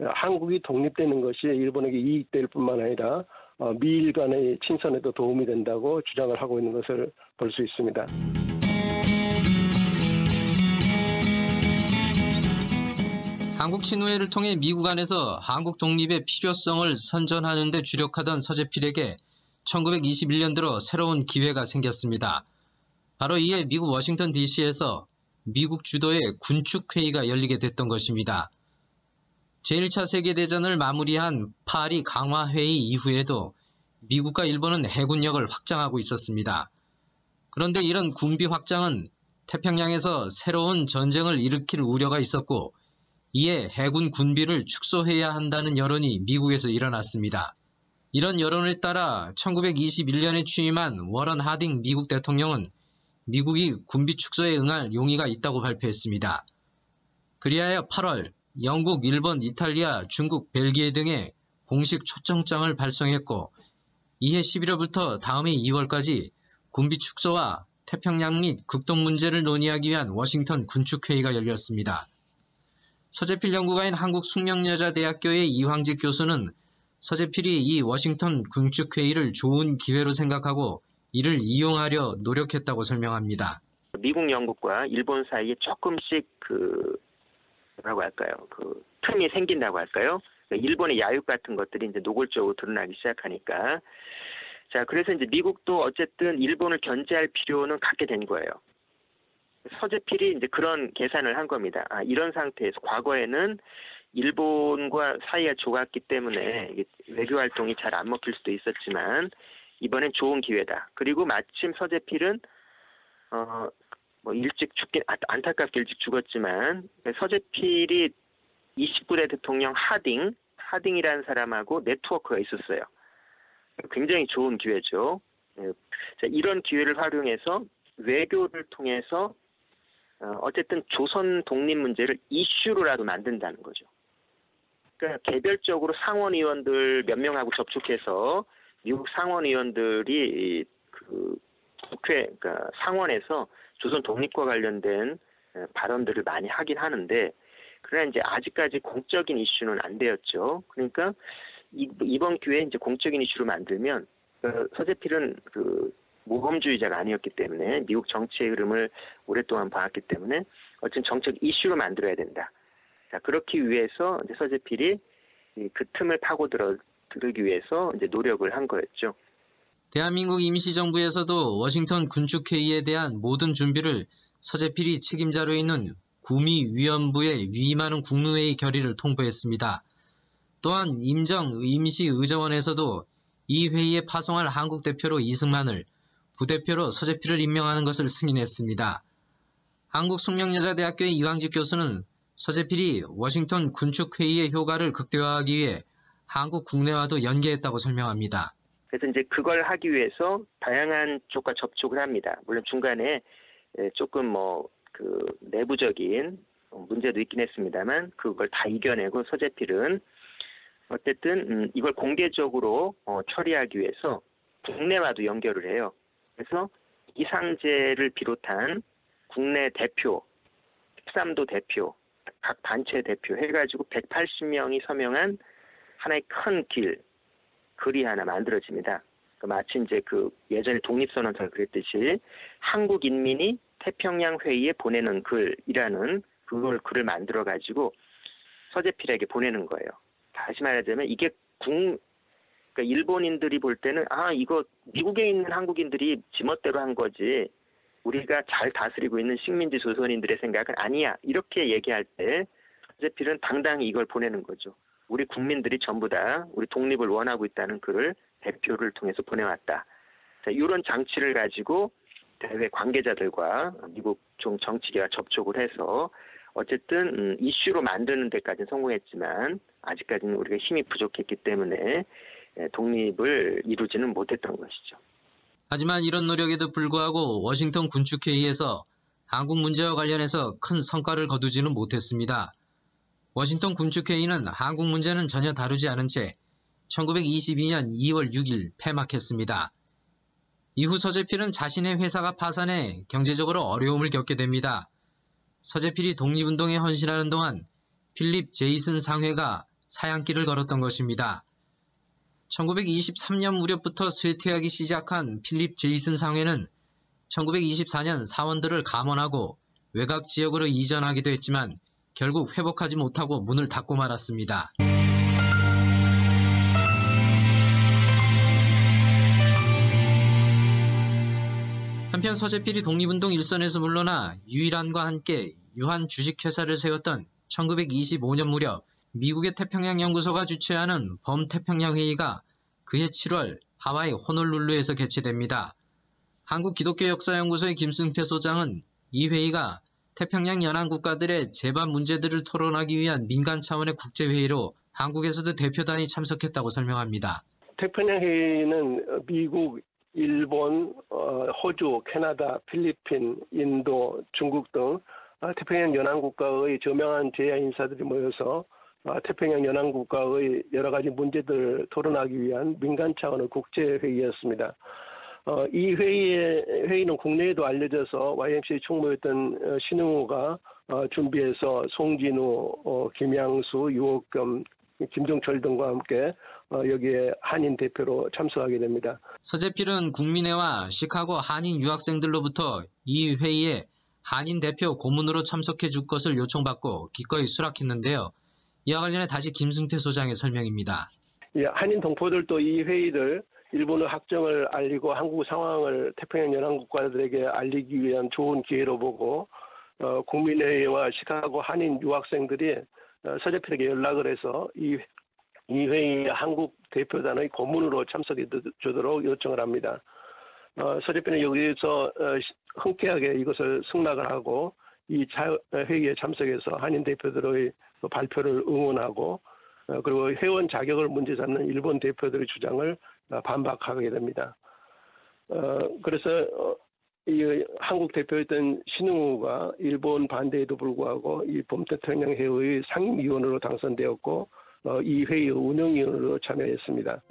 한국이 독립되는 것이 일본에게 이익될 뿐만 아니라 어, 미일 간의 친선에도 도움이 된다고 주장을 하고 있는 것을 볼 수 있습니다. 한국 친후회를 통해 미국 안에서 한국 독립의 필요성을 선전하는 데 주력하던 서재필에게 1921년 들어 새로운 기회가 생겼습니다. 바로 이에 미국 워싱턴 DC에서 미국 주도의 군축회의가 열리게 됐던 것입니다. 제1차 세계대전을 마무리한 파리 강화회의 이후에도 미국과 일본은 해군력을 확장하고 있었습니다. 그런데 이런 군비 확장은 태평양에서 새로운 전쟁을 일으킬 우려가 있었고 이에 해군 군비를 축소해야 한다는 여론이 미국에서 일어났습니다. 이런 여론을 따라 1921년에 취임한 워런 하딩 미국 대통령은 미국이 군비 축소에 응할 용의가 있다고 발표했습니다. 그리하여 8월 영국, 일본, 이탈리아, 중국, 벨기에 등의 공식 초청장을 발송했고 이해 11월부터 다음해 2월까지 군비 축소와 태평양 및 극동 문제를 논의하기 위한 워싱턴 군축회의가 열렸습니다. 서재필 연구가인 한국 숙명여자대학교의 이황직 교수는 서재필이 이 워싱턴 군축회의를 좋은 기회로 생각하고 이를 이용하려 노력했다고 설명합니다. 미국, 영국과 일본 사이에 조금씩 그 뭐라고 할까요? 그 틈이 생긴다고 할까요? 일본의 야육 같은 것들이 이제 노골적으로 드러나기 시작하니까 자 그래서 이제 미국도 어쨌든 일본을 견제할 필요는 갖게 된 거예요. 서재필이 이제 그런 계산을 한 겁니다. 아, 이런 상태에서 과거에는 일본과 사이가 좋았기 때문에 외교 활동이 잘 안 먹힐 수도 있었지만 이번엔 좋은 기회다. 그리고 마침 서재필은 어, 뭐 일찍 죽긴 아, 안타깝게 일찍 죽었지만 서재필이 29대 대통령 하딩 하딩이라는 사람하고 네트워크가 있었어요. 굉장히 좋은 기회죠. 예. 이런 기회를 활용해서 외교를 통해서 어, 어쨌든 조선 독립 문제를 이슈로라도 만든다는 거죠. 그러니까 개별적으로 상원 의원들 몇 명하고 접촉해서 미국 상원 의원들이 그 국회 그러니까 상원에서 조선 독립과 관련된 발언들을 많이 하긴 하는데 그러나 이제 아직까지 공적인 이슈는 안 되었죠. 그러니까 이번 기회에 이제 공적인 이슈로 만들면 그 서재필은 그 모범주의자가 아니었기 때문에 미국 정치의 흐름을 오랫동안 봐왔기 때문에 어쨌든 정책 이슈로 만들어야 된다. 자 그렇기 위해서 이제 서재필이 그 틈을 파고들어 들기 위해서 이제 노력을 한 거였죠. 대한민국 임시정부에서도 워싱턴 군축회의에 대한 모든 준비를 서재필이 책임자로 있는 구미위원부에 위임하는 국무회의 결의를 통보했습니다. 또한 임정 임시의정원에서도 이 회의에 파송할 한국 대표로 이승만을 부대표로 서재필을 임명하는 것을 승인했습니다. 한국숙명여자대학교의 이광직 교수는 서재필이 워싱턴 군축회의의 효과를 극대화하기 위해 한국 국내와도 연계했다고 설명합니다. 그래서 이제 그걸 하기 위해서 다양한 쪽과 접촉을 합니다. 물론 중간에 조금 뭐 그 내부적인 문제도 있긴 했습니다만 그걸 다 이겨내고 서재필은 어쨌든 음, 이걸 공개적으로 어, 처리하기 위해서 국내와도 연결을 해요. 그래서 이상재를 비롯한 국내 대표 13도 대표, 각 단체 대표 해가지고 180명이 서명한 하나의 큰 길, 글이 하나 만들어집니다. 그 마치 이제 그 예전에 독립선언서 그랬듯이 한국 인민이 태평양 회의에 보내는 글이라는 그걸 글을 만들어 가지고 서재필에게 보내는 거예요. 다시 말하자면 이게 국 그러니까 일본인들이 볼 때는 아 이거 미국에 있는 한국인들이 지멋대로 한 거지 우리가 잘 다스리고 있는 식민지 조선인들의 생각은 아니야 이렇게 얘기할 때 서재필은 당당히 이걸 보내는 거죠. 우리 국민들이 전부 다 우리 독립을 원하고 있다는 글을 대표를 통해서 보내왔다. 자, 이런 장치를 가지고 대외 관계자들과 미국 정치계와 접촉을 해서 어쨌든 음, 이슈로 만드는 데까지는 성공했지만 아직까지는 우리가 힘이 부족했기 때문에 예, 독립을 이루지는 못했던 것이죠. 하지만 이런 노력에도 불구하고 워싱턴 군축회의에서 한국 문제와 관련해서 큰 성과를 거두지는 못했습니다. 워싱턴 군축회의는 한국 문제는 전혀 다루지 않은 채 1922년 2월 6일 폐막했습니다. 이후 서재필은 자신의 회사가 파산해 경제적으로 어려움을 겪게 됩니다. 서재필이 독립운동에 헌신하는 동안 필립 제이슨 상회가 사양길을 걸었던 것입니다. 1923년 무렵부터 쇠퇴하기 시작한 필립 제이슨 상회는 1924년 사원들을 감원하고 외곽 지역으로 이전하기도 했지만 결국 회복하지 못하고 문을 닫고 말았습니다. 한편 서재필이 독립운동 일선에서 물러나 유일한과 함께 유한 주식회사를 세웠던 1925년 무렵 미국의 태평양 연구소가 주최하는 범태평양 회의가 그해 7월 하와이 호놀룰루에서 개최됩니다. 한국 기독교 역사연구소의 김승태 소장은 이 회의가 태평양 연안 국가들의 재반 문제들을 토론하기 위한 민간 차원의 국제회의로 한국에서도 대표단이 참석했다고 설명합니다. 태평양 회의는 미국, 일본, 어, 호주, 캐나다, 필리핀, 인도, 중국 등 어, 태평양 연안 국가의 저명한 제야 인사들이 모여서 어, 태평양 연안 국가의 여러 가지 문제들을 토론하기 위한 민간 차원의 국제 회의였습니다. 이 회의의 회의는 국내에도 알려져서 YMCA 총무였던 신흥호가 준비해서 송진우, 김양수, 유옥겸, 김종철 등과 함께 어, 여기에 한인 대표로 참석하게 됩니다. 서재필은 국민회와 시카고 한인 유학생들로부터 이 회의에 한인 대표 고문으로 참석해 줄 것을 요청받고 기꺼이 수락했는데요. 이와 관련해 다시 김승태 소장의 설명입니다. 예, 한인 동포들도 이 회의를 일본의 학정을 알리고 한국 상황을 태평양 연합 국가들에게 알리기 위한 좋은 기회로 보고 어, 국민회의와 시카고 한인 유학생들이 어, 서재필에게 연락을 해서 이, 이 회의 한국 대표단의 고문으로 참석해 주도록 요청을 합니다. 어, 서재필은 여기서 어, 흔쾌하게 이것을 승낙을 하고 이 자, 회의에 참석해서 한인 대표들의 그 발표를 응원하고 어, 그리고 회원 자격을 문제 삼는 일본 대표들의 주장을 어, 반박하게 됩니다. 어, 그래서 한국 대표였던 신흥우가 일본 반대에도 불구하고 이 범태평양 회의 상임위원으로 당선되었고 어, 이 회의 운영위원으로 참여했습니다.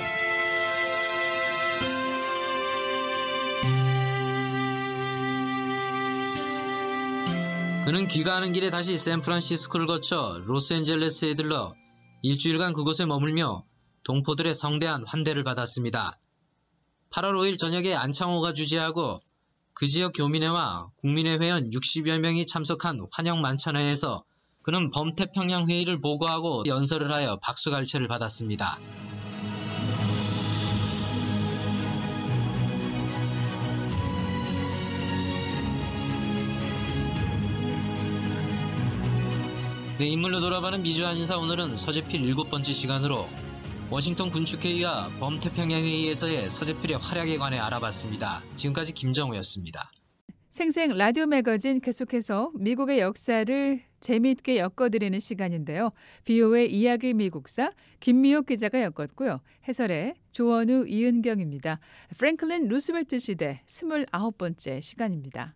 그는 귀가하는 길에 다시 샌프란시스코를 거쳐 로스앤젤레스에 들러 일주일간 그곳에 머물며 동포들의 성대한 환대를 받았습니다. 8월 5일 저녁에 안창호가 주재하고 그 지역 교민회와 국민회 회원 60여 명이 참석한 환영 만찬회에서 그는 범태평양 회의를 보고하고 연설을 하여 박수갈채를 받았습니다. 네, 인물로 돌아보는 미주 한인사 오늘은 서재필 일곱 번째 시간으로 워싱턴 군축회의와 범태평양회의에서의 서재필의 활약에 관해 알아봤습니다. 지금까지 김정우였습니다. 생생 라디오 매거진 계속해서 미국의 역사를 재미있게 엮어드리는 시간인데요. VOA 이야기 미국사 김미옥 기자가 엮었고요. 해설에 조원우 이은경입니다. 프랭클린 루스벨트 시대 29번째 시간입니다.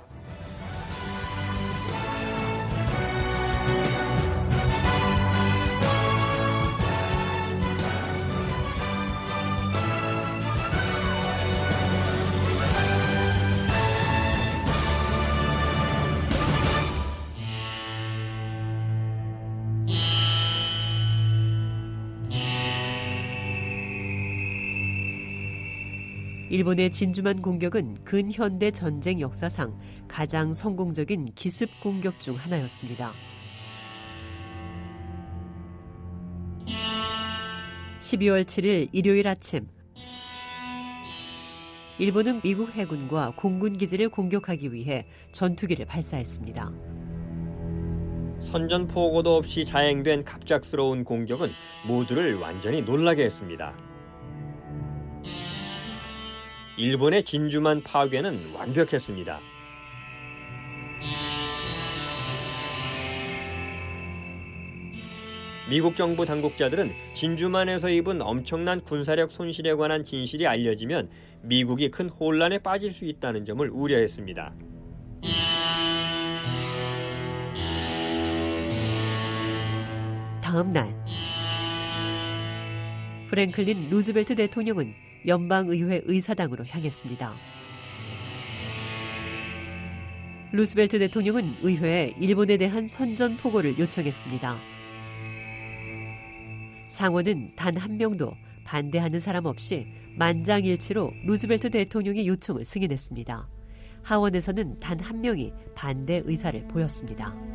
일본의 진주만 공격은 근현대 전쟁 역사상 가장 성공적인 기습 공격 중 하나였습니다. 12월 7일 일요일 아침 일본은 미국 해군과 공군 기지를 공격하기 위해 전투기를 발사했습니다. 선전포고도 없이 자행된 갑작스러운 공격은 모두를 완전히 놀라게 했습니다. 일본의 진주만 파괴는 완벽했습니다. 미국 정부 당국자들은 진주만에서 입은 엄청난 군사력 손실에 관한 진실이 알려지면 미국이 큰 혼란에 빠질 수 있다는 점을 우려했습니다. 다음 날 프랭클린 루즈벨트 대통령은 연방의회 의사당으로 향했습니다. 루스벨트 대통령은 의회에 일본에 대한 선전포고를 요청했습니다. 상원은 단 한 명도 반대하는 사람 없이 만장일치로 루즈벨트 대통령의 요청을 승인했습니다. 하원에서는 단 한 명이 반대 의사를 보였습니다.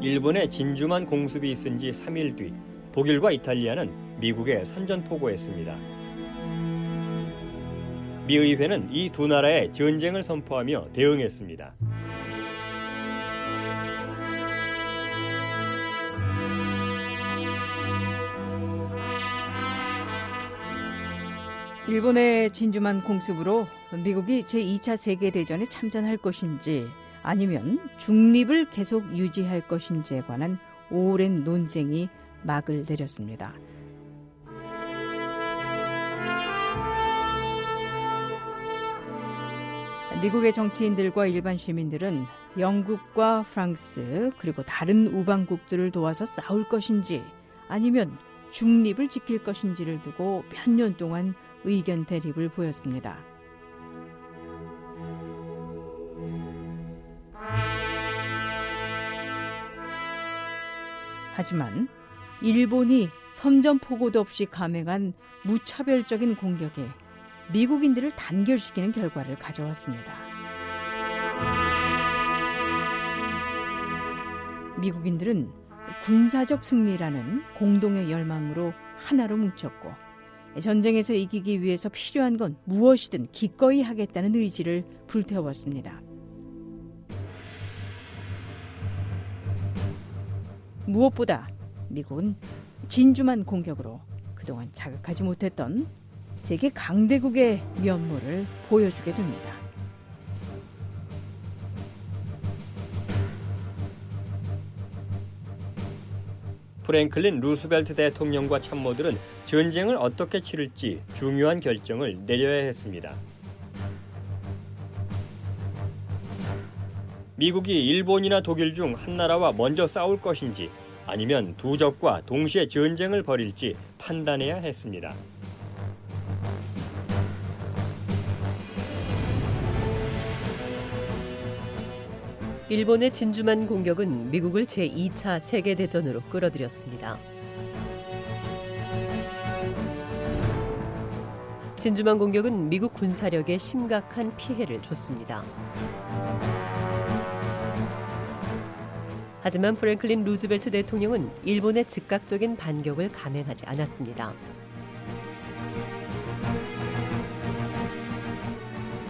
일본의 진주만 공습이 있은 지 3일 뒤 독일과 이탈리아는 미국에 선전포고했습니다. 미 의회는 이 두 나라의 전쟁을 선포하며 대응했습니다. 일본의 진주만 공습으로 미국이 제2차 세계대전에 참전할 것인지 아니면 중립을 계속 유지할 것인지에 관한 오랜 논쟁이 막을 내렸습니다. 미국의 정치인들과 일반 시민들은 영국과 프랑스 그리고 다른 우방국들을 도와서 싸울 것인지 아니면 중립을 지킬 것인지를 두고 몇 년 동안 의견 대립을 보였습니다. 하지만 일본이 선전포고도 없이 감행한 무차별적인 공격에 미국인들을 단결시키는 결과를 가져왔습니다. 미국인들은 군사적 승리라는 공동의 열망으로 하나로 뭉쳤고 전쟁에서 이기기 위해서 필요한 건 무엇이든 기꺼이 하겠다는 의지를 불태웠습니다. 무엇보다 미국은 진주만 공격으로 그동안 자극하지 못했던 세계 강대국의 면모를 보여주게 됩니다. 프랭클린 루스벨트 대통령과 참모들은 전쟁을 어떻게 치를지 중요한 결정을 내려야 했습니다. 미국이 일본이나 독일 중 한 나라와 먼저 싸울 것인지 아니면 두 적과 동시에 전쟁을 벌일지 판단해야 했습니다. 일본의 진주만 공격은 미국을 제2차 세계대전으로 끌어들였습니다. 진주만 공격은 미국 군사력에 심각한 피해를 줬습니다. 하지만 프랭클린 루즈벨트 대통령은 일본에 즉각적인 반격을 감행하지 않았습니다.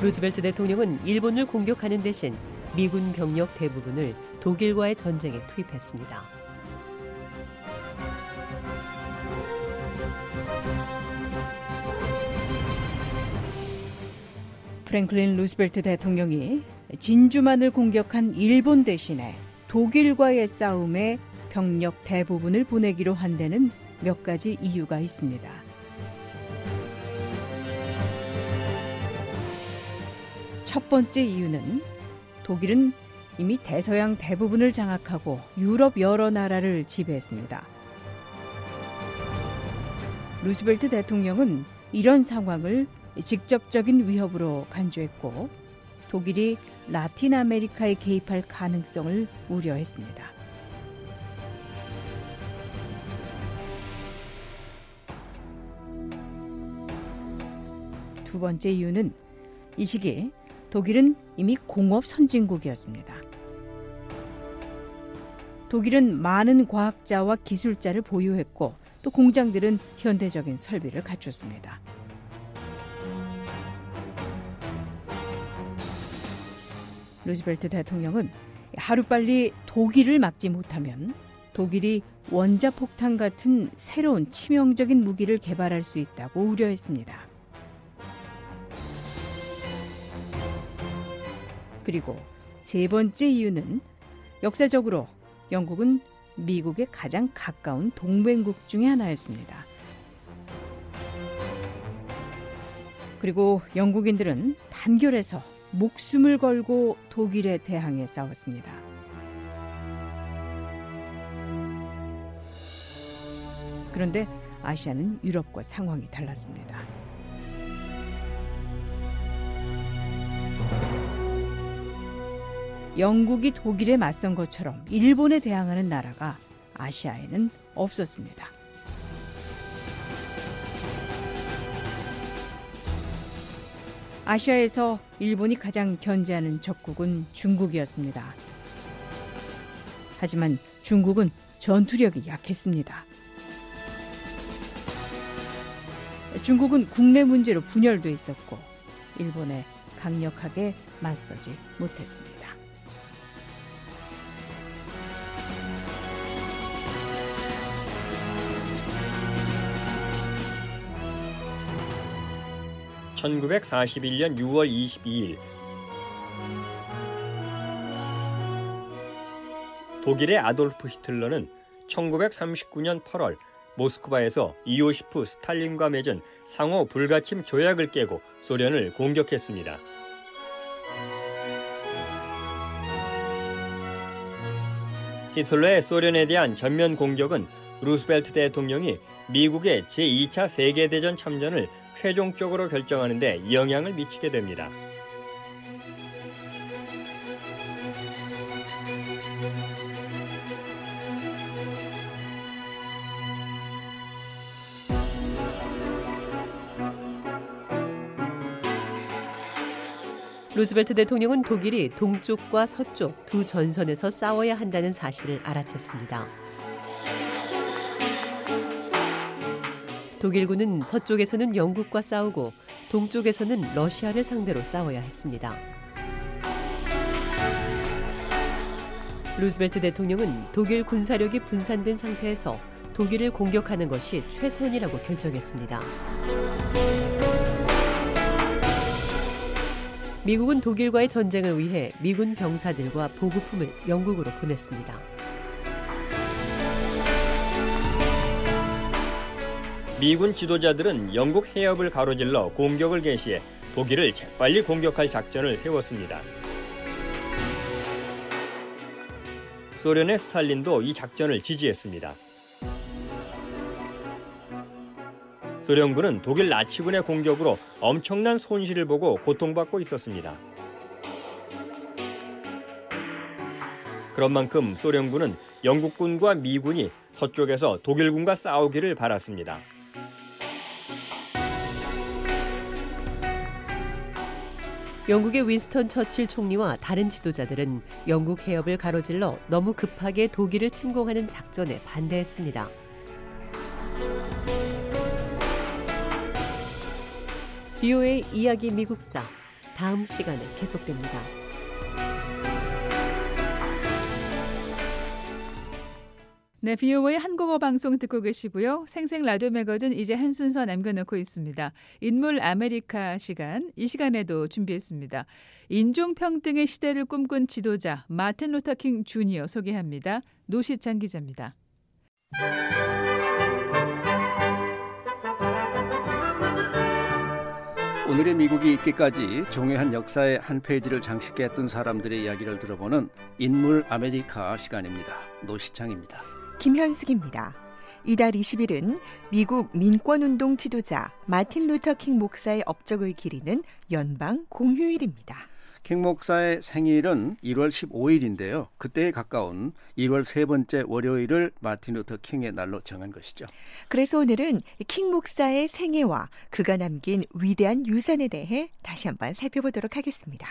루즈벨트 대통령은 일본을 공격하는 대신 미군 병력 대부분을 독일과의 전쟁에 투입했습니다. 프랭클린 루스벨트 대통령이 진주만을 공격한 일본 대신에 독일과의 싸움에 병력 대부분을 보내기로 한 데는 몇 가지 이유가 있습니다. 첫 번째 이유는 독일은 이미 대서양 대부분을 장악하고 유럽 여러 나라를 지배했습니다. 루즈벨트 대통령은 이런 상황을 직접적인 위협으로 간주했고 독일이 라틴 아메리카에 개입할 가능성을 우려했습니다. 두 번째 이유는 이 시기에 독일은 이미 공업 선진국이었습니다. 독일은 많은 과학자와 기술자를 보유했고 또 공장들은 현대적인 설비를 갖췄습니다. 루즈벨트 대통령은 하루빨리 독일을 막지 못하면 독일이 원자폭탄 같은 새로운 치명적인 무기를 개발할 수 있다고 우려했습니다. 그리고 세 번째 이유는 역사적으로 영국은 미국의 가장 가까운 동맹국 중의 하나였습니다. 그리고 영국인들은 단결해서 목숨을 걸고 독일에 대항해 싸웠습니다. 그런데 아시아는 유럽과 상황이 달랐습니다. 영국이 독일에 맞선 것처럼 일본에 대항하는 나라가 아시아에는 없었습니다. 아시아에서 일본이 가장 견제하는 적국은 중국이었습니다. 하지만 중국은 전투력이 약했습니다. 중국은 국내 문제로 분열돼 있었고 일본에 강력하게 맞서지 못했습니다. (1941년 6월 22일) 독일의 아돌프 히틀러는 1939년 8월 모스크바에서 이오시프 스탈린과 맺은 상호 불가침 조약을 깨고 소련을 공격했습니다. 히틀러의 소련에 대한 전면 공격은 루스벨트 대통령이 미국의 제2차 세계대전 참전을 최종적으로 결정하는 데 영향을 미치게 됩니다. 루즈벨트 대통령은 독일이 동쪽과 서쪽 두 전선에서 싸워야 한다는 사실을 알아챘습니다. 독일군은 서쪽에서는 영국과 싸우고 동쪽에서는 러시아를 상대로 싸워야 했습니다. 루즈벨트 대통령은 독일 군사력이 분산된 상태에서 독일을 공격하는 것이 최선이라고 결정했습니다. 미국은 독일과의 전쟁을 위해 미군 병사들과 보급품을 영국으로 보냈습니다. 미군 지도자들은 영국 해협을 가로질러 공격을 개시해 독일을 재빨리 공격할 작전을 세웠습니다. 소련의 스탈린도 이 작전을 지지했습니다. 소련군은 독일 나치군의 공격으로 엄청난 손실을 보고 고통받고 있었습니다. 그런 만큼 소련군은 영국군과 미군이 서쪽에서 독일군과 싸우기를 바랐습니다. 영국의 윈스턴 처칠 총리와 다른 지도자들은 영국 해협을 가로질러 너무 급하게 독일을 침공하는 작전에 반대했습니다. VOA 이야기 미국사 다음 시간에 계속됩니다. 네, VOA 한국어 방송 듣고 계시고요. 생생 라디오 매거진 이제 한 순서 남겨놓고 있습니다. 인물 아메리카 시간, 이 시간에도 준비했습니다. 인종평등의 시대를 꿈꾼 지도자 마틴 루터 킹 주니어 소개합니다. 노시창 기자입니다. 오늘의 미국이 있기까지 중요한 역사의 한 페이지를 장식했던 사람들의 이야기를 들어보는 인물 아메리카 시간입니다. 노시창입니다. 김현숙입니다. 이달 20일은 미국 민권운동 지도자 마틴 루터 킹 목사의 업적을 기리는 연방 공휴일입니다. 킹 목사의 생일은 1월 15일인데요. 그때에 가까운 1월 세 번째 월요일을 마틴 루터 킹의 날로 정한 것이죠. 그래서 오늘은 킹 목사의 생애와 그가 남긴 위대한 유산에 대해 다시 한번 살펴보도록 하겠습니다.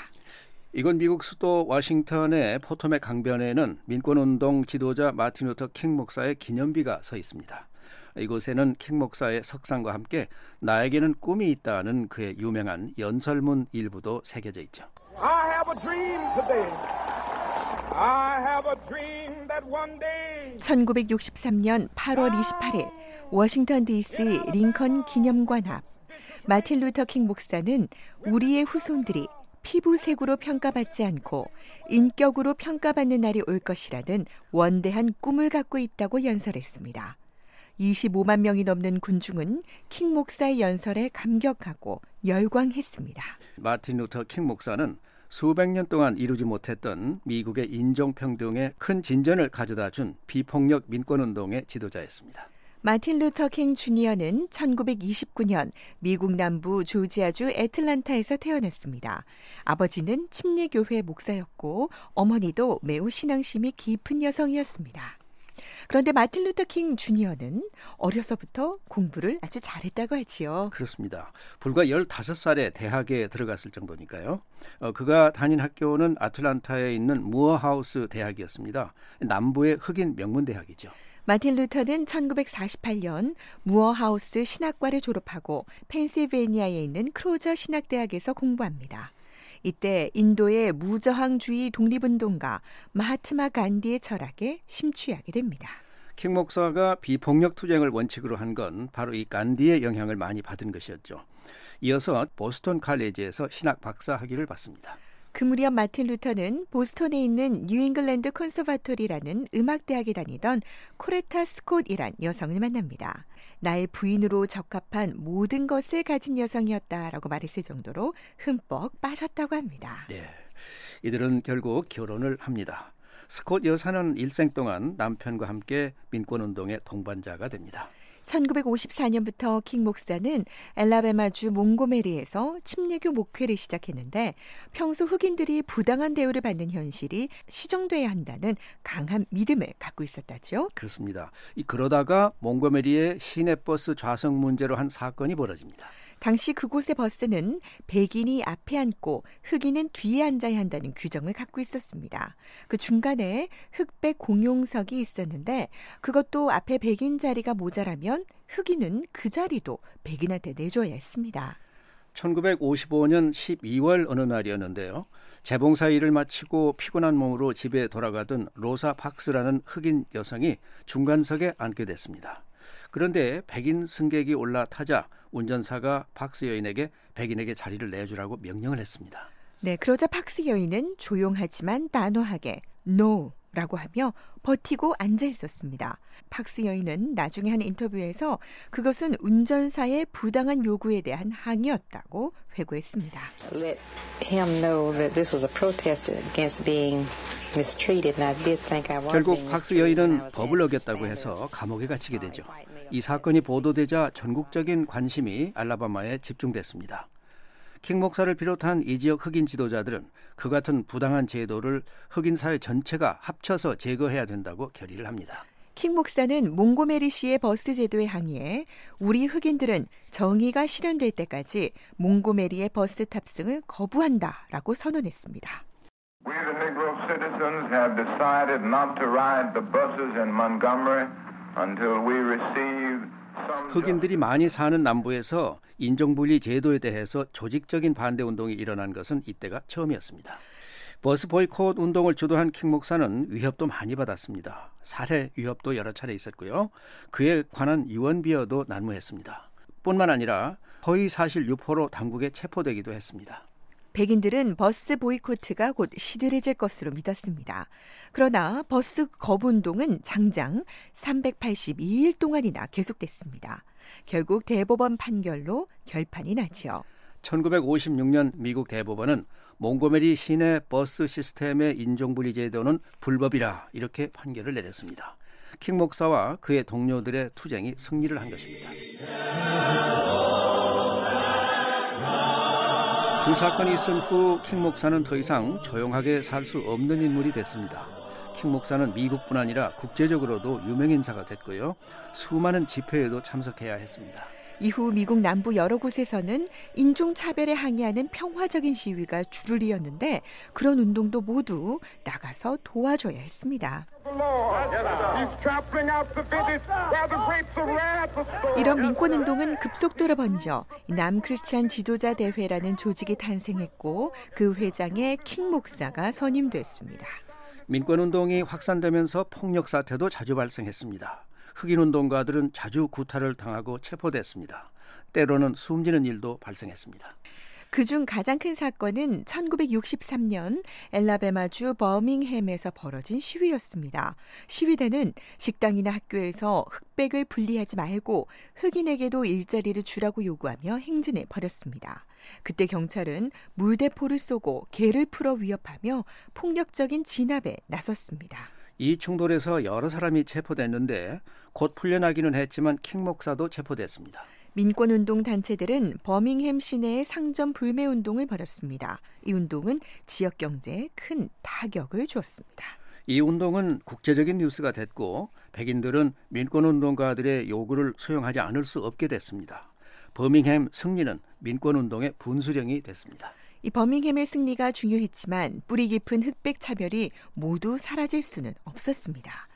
이건 미국 수도 워싱턴의 포토맥 강변에는 민권운동 지도자 마틴 루터 킹 목사의 기념비가 서 있습니다. 이곳에는 킹 목사의 석상과 함께 나에게는 꿈이 있다는 그의 유명한 연설문 일부도 새겨져 있죠. I have a dream today. I have a dream that one day. 1963년 8월 28일 워싱턴 D.C. 링컨 기념관 앞 마틴 루터 킹 목사는 우리의 후손들이 피부색으로 평가받지 않고 인격으로 평가받는 날이 올 것이라는 원대한 꿈을 갖고 있다고 연설했습니다. 25만 명이 넘는 군중은 킹 목사의 연설에 감격하고 열광했습니다. 마틴 루터 킹 목사는 수백 년 동안 이루지 못했던 미국의 인종평등에 큰 진전을 가져다 준 비폭력 민권운동의 지도자였습니다. 마틴 루터 킹 주니어는 1929년 미국 남부 조지아주 애틀란타에서 태어났습니다. 아버지는 침례교회 목사였고 어머니도 매우 신앙심이 깊은 여성이었습니다. 그런데 마틴 루터 킹 주니어는 어려서부터 공부를 아주 잘했다고 하지요. 그렇습니다. 불과 15살에 대학에 들어갔을 정도니까요. 어, 그가 다닌 학교는 아틀란타에 있는 모어하우스 대학이었습니다. 남부의 흑인 명문 대학이죠. 마틴 루터는 1948년 무어하우스 신학과를 졸업하고 펜실베니아에 있는 크로저 신학대학에서 공부합니다. 이때 인도의 무저항주의 독립운동가 마하트마 간디의 철학에 심취하게 됩니다. 킹 목사가 비폭력 투쟁을 원칙으로 한 건 바로 이 간디의 영향을 많이 받은 것이었죠. 이어서 보스턴 칼레지에서 신학 박사 학위를 받습니다. 그 무렵 마틴 루터는 보스턴에 있는 뉴잉글랜드 콘서바토리라는 음악대학에 다니던 코레타 스콧이란 여성을 만납니다. 나의 부인으로 적합한 모든 것을 가진 여성이었다라고 말했을 정도로 흠뻑 빠졌다고 합니다. 네. 이들은 결국 결혼을 합니다. 스콧 여사는 일생 동안 남편과 함께 민권운동의 동반자가 됩니다. 1954년부터 킹 목사는 엘라베마주 몽고메리에서 침례교 목회를 시작했는데 평소 흑인들이 부당한 대우를 받는 현실이 시정돼야 한다는 강한 믿음을 갖고 있었다죠. 그렇습니다. 그러다가 몽고메리의 시내버스 좌석 문제로 한 사건이 벌어집니다. 당시 그곳의 버스는 백인이 앞에 앉고 흑인은 뒤에 앉아야 한다는 규정을 갖고 있었습니다. 그 중간에 흑백 공용석이 있었는데 그것도 앞에 백인 자리가 모자라면 흑인은 그 자리도 백인한테 내줘야 했습니다. 1955년 12월 어느 날이었는데요. 재봉사 일을 마치고 피곤한 몸으로 집에 돌아가던 로사 박스라는 흑인 여성이 중간석에 앉게 됐습니다. 그런데 백인 승객이 올라타자 운전사가 박스 여인에게 백인에게 자리를 내주라고 명령을 했습니다. 네, 그러자 박스 여인은 조용하지만 단호하게 no 라고 하며 버티고 앉아 있었습니다. 박스 여인은 나중에 한 인터뷰에서 그것은 운전사의 부당한 요구에 대한 항의였다고 회고했습니다. Let him know that this was a protest against being mistreated and I did think I was 결국 박스 여인은 법을 어겼다고 해서 감옥에 갇히게 되죠. 이 사건이 보도되자 전국적인 관심이 알라바마에 집중됐습니다. 킹 목사를 비롯한 이 지역 흑인 지도자들은 그 같은 부당한 제도를 흑인 사회 전체가 합쳐서 제거해야 된다고 결의를 합니다. 킹 목사는 몽고메리 시의 버스 제도에 항의해 우리 흑인들은 정의가 실현될 때까지 몽고메리의 버스 탑승을 거부한다라고 선언했습니다. We the Negro citizens have decided not to ride the buses in Montgomery until we receive 흑인들이 많이 사는 남부에서 인종분리 제도에 대해서 조직적인 반대 운동이 일어난 것은 이때가 처음이었습니다. 버스 보이콧 운동을 주도한 킹 목사는 위협도 많이 받았습니다. 살해 위협도 여러 차례 있었고요. 그에 관한 유언비어도 난무했습니다. 뿐만 아니라 허위 사실 유포로 당국에 체포되기도 했습니다. 백인들은 버스 보이코트가 곧 시들해질 것으로 믿었습니다. 그러나 버스 거부운동은 장장 382일 동안이나 계속됐습니다. 결국 대법원 판결로 결판이 나지요. 1956년 미국 대법원은 몽고메리 시내 버스 시스템의 인종분리 제도는 불법이라 이렇게 판결을 내렸습니다. 킹 목사와 그의 동료들의 투쟁이 승리를 한 것입니다. 그 사건이 있은 후 킹 목사는 더 이상 조용하게 살 수 없는 인물이 됐습니다. 킹 목사는 미국뿐 아니라 국제적으로도 유명 인사가 됐고요. 수많은 집회에도 참석해야 했습니다. 이후 미국 남부 여러 곳에서는 인종차별에 항의하는 평화적인 시위가 줄을 이었는데 그런 운동도 모두 나가서 도와줘야 했습니다. 이런 민권운동은 급속도로 번져 남크리스찬 지도자 대회라는 조직이 탄생했고 그 회장에 킹 목사가 선임됐습니다. 민권운동이 확산되면서 폭력 사태도 자주 발생했습니다. 흑인 운동가들은 자주 구타를 당하고 체포됐습니다. 때로는 숨지는 일도 발생했습니다. 그중 가장 큰 사건은 1963년 엘라베마주 버밍햄에서 벌어진 시위였습니다. 시위대는 식당이나 학교에서 흑백을 분리하지 말고 흑인에게도 일자리를 주라고 요구하며 행진해 버렸습니다. 그때 경찰은 물대포를 쏘고 개를 풀어 위협하며 폭력적인 진압에 나섰습니다. 이 충돌에서 여러 사람이 체포됐는데 곧 풀려나기는 했지만 킹 목사도 체포됐습니다. 민권운동 단체들은 버밍햄 시내의 상점 불매 운동을 벌였습니다. 이 운동은 지역 경제에 큰 타격을 주었습니다. 이 운동은 국제적인 뉴스가 됐고 백인들은 민권운동가들의 요구를 수용하지 않을 수 없게 됐습니다. 버밍햄 승리는 민권운동의 분수령이 됐습니다. 이 버밍햄의 승리가 중요했지만 뿌리 깊은 흑백 차별이 모두 사라질 수는 없었습니다.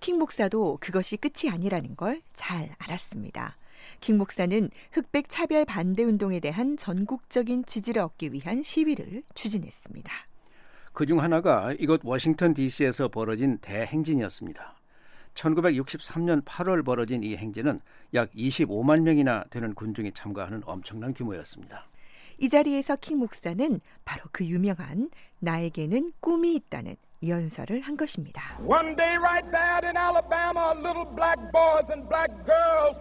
킹 목사도 그것이 끝이 아니라는 걸 잘 알았습니다. 킹 목사는 흑백 차별 반대 운동에 대한 전국적인 지지를 얻기 위한 시위를 추진했습니다. 그중 하나가 이곳 워싱턴 DC에서 벌어진 대행진이었습니다. 1963년 8월 벌어진 이 행진은 약 25만 명이나 되는 군중이 참가하는 엄청난 규모였습니다. 이 자리에서 킹 목사는 바로 그 유명한 나에게는 꿈이 있다는 연설을 한 것입니다. One day right there in Alabama, little black boys and black girls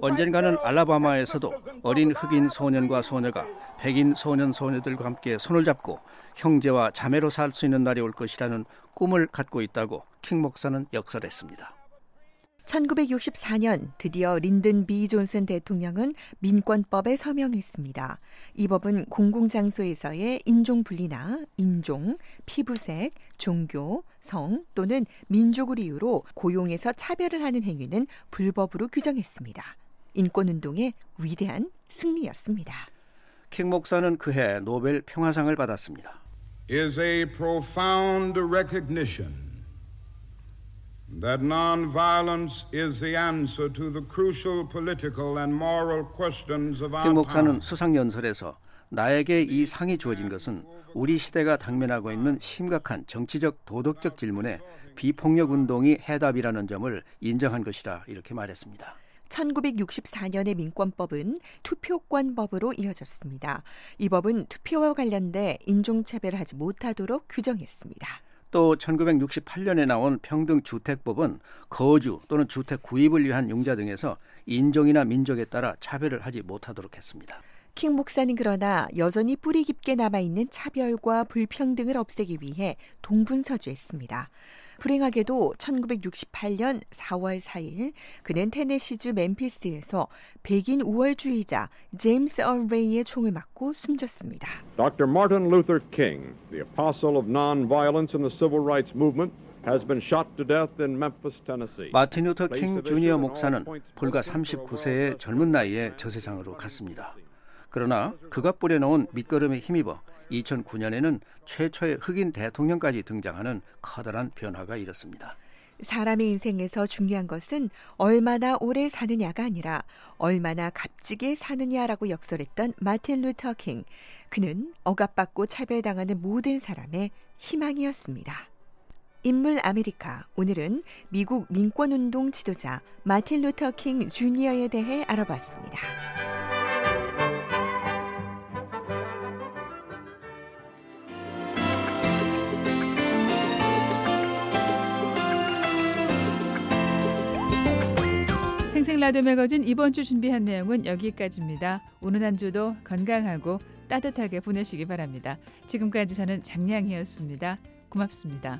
언젠가는 알라바마에서도 어린 흑인 소년과 소녀가 백인 소년 소녀들과 함께 손을 잡고 형제와 자매로 살 수 있는 날이 올 것이라는 꿈을 갖고 있다고 킹 목사는 역설했습니다. 1964년 드디어 린든 비 존슨 대통령은 민권법에 서명했습니다. 이 법은 공공장소에서의 인종 분리나 인종, 피부색, 종교, 성 또는 민족을 이유로 고용에서 차별을 하는 행위는 불법으로 규정했습니다. 인권운동의 위대한 승리였습니다. 킹 목사는 그해 노벨 평화상을 받았습니다. is a profound recognition that nonviolence is the answer to the crucial political and moral questions of our time. 목사는 수상 연설에서 나에게 이 상이 주어진 것은 우리 시대가 당면하고 있는 심각한 정치적 도덕적 질문에 비폭력 운동이 해답이라는 점을 인정한 것이라 이렇게 말했습니다. 1964년의 민권법은 투표권법으로 이어졌습니다. 이 법은 투표와 관련돼 인종차별하지 못하도록 규정했습니다. 또 1968년에 나온 평등주택법은 거주 또는 주택 구입을 위한 용자 등에서 인종이나 민족에 따라 차별을 하지 못하도록 했습니다. 킹 목사는 그러나 여전히 뿌리 깊게 남아있는 차별과 불평등을 없애기 위해 동분서주했습니다. 불행하게도 1968년 4월 4일 그는 테네시주 멤피스에서 백인 우월주의자 제임스 얼 레이의 총을 맞고 숨졌습니다. Dr. Martin Luther King, the apostle of nonviolence in the civil rights movement, has been shot to death in Memphis, Tennessee. 마틴 루터 킹 주니어 목사는 불과 39세의 젊은 나이에 저 세상으로 갔습니다. 그러나 그가 뿌려놓은 밑거름에 힘입어 2009년에는 최초의 흑인 대통령까지 등장하는 커다란 변화가 일었습니다. 사람의 인생에서 중요한 것은 얼마나 오래 사느냐가 아니라 얼마나 값지게 사느냐라고 역설했던 마틴 루터 킹. 그는 억압받고 차별당하는 모든 사람의 희망이었습니다. 인물 아메리카. 오늘은 미국 민권운동 지도자 마틴 루터 킹 주니어에 대해 알아봤습니다. 생생 라디오 매거진 이번 주 준비한 내용은 여기까지입니다. 오늘 한 주도 건강하고 따뜻하게 보내시기 바랍니다. 지금까지 저는 장량이었습니다. 고맙습니다.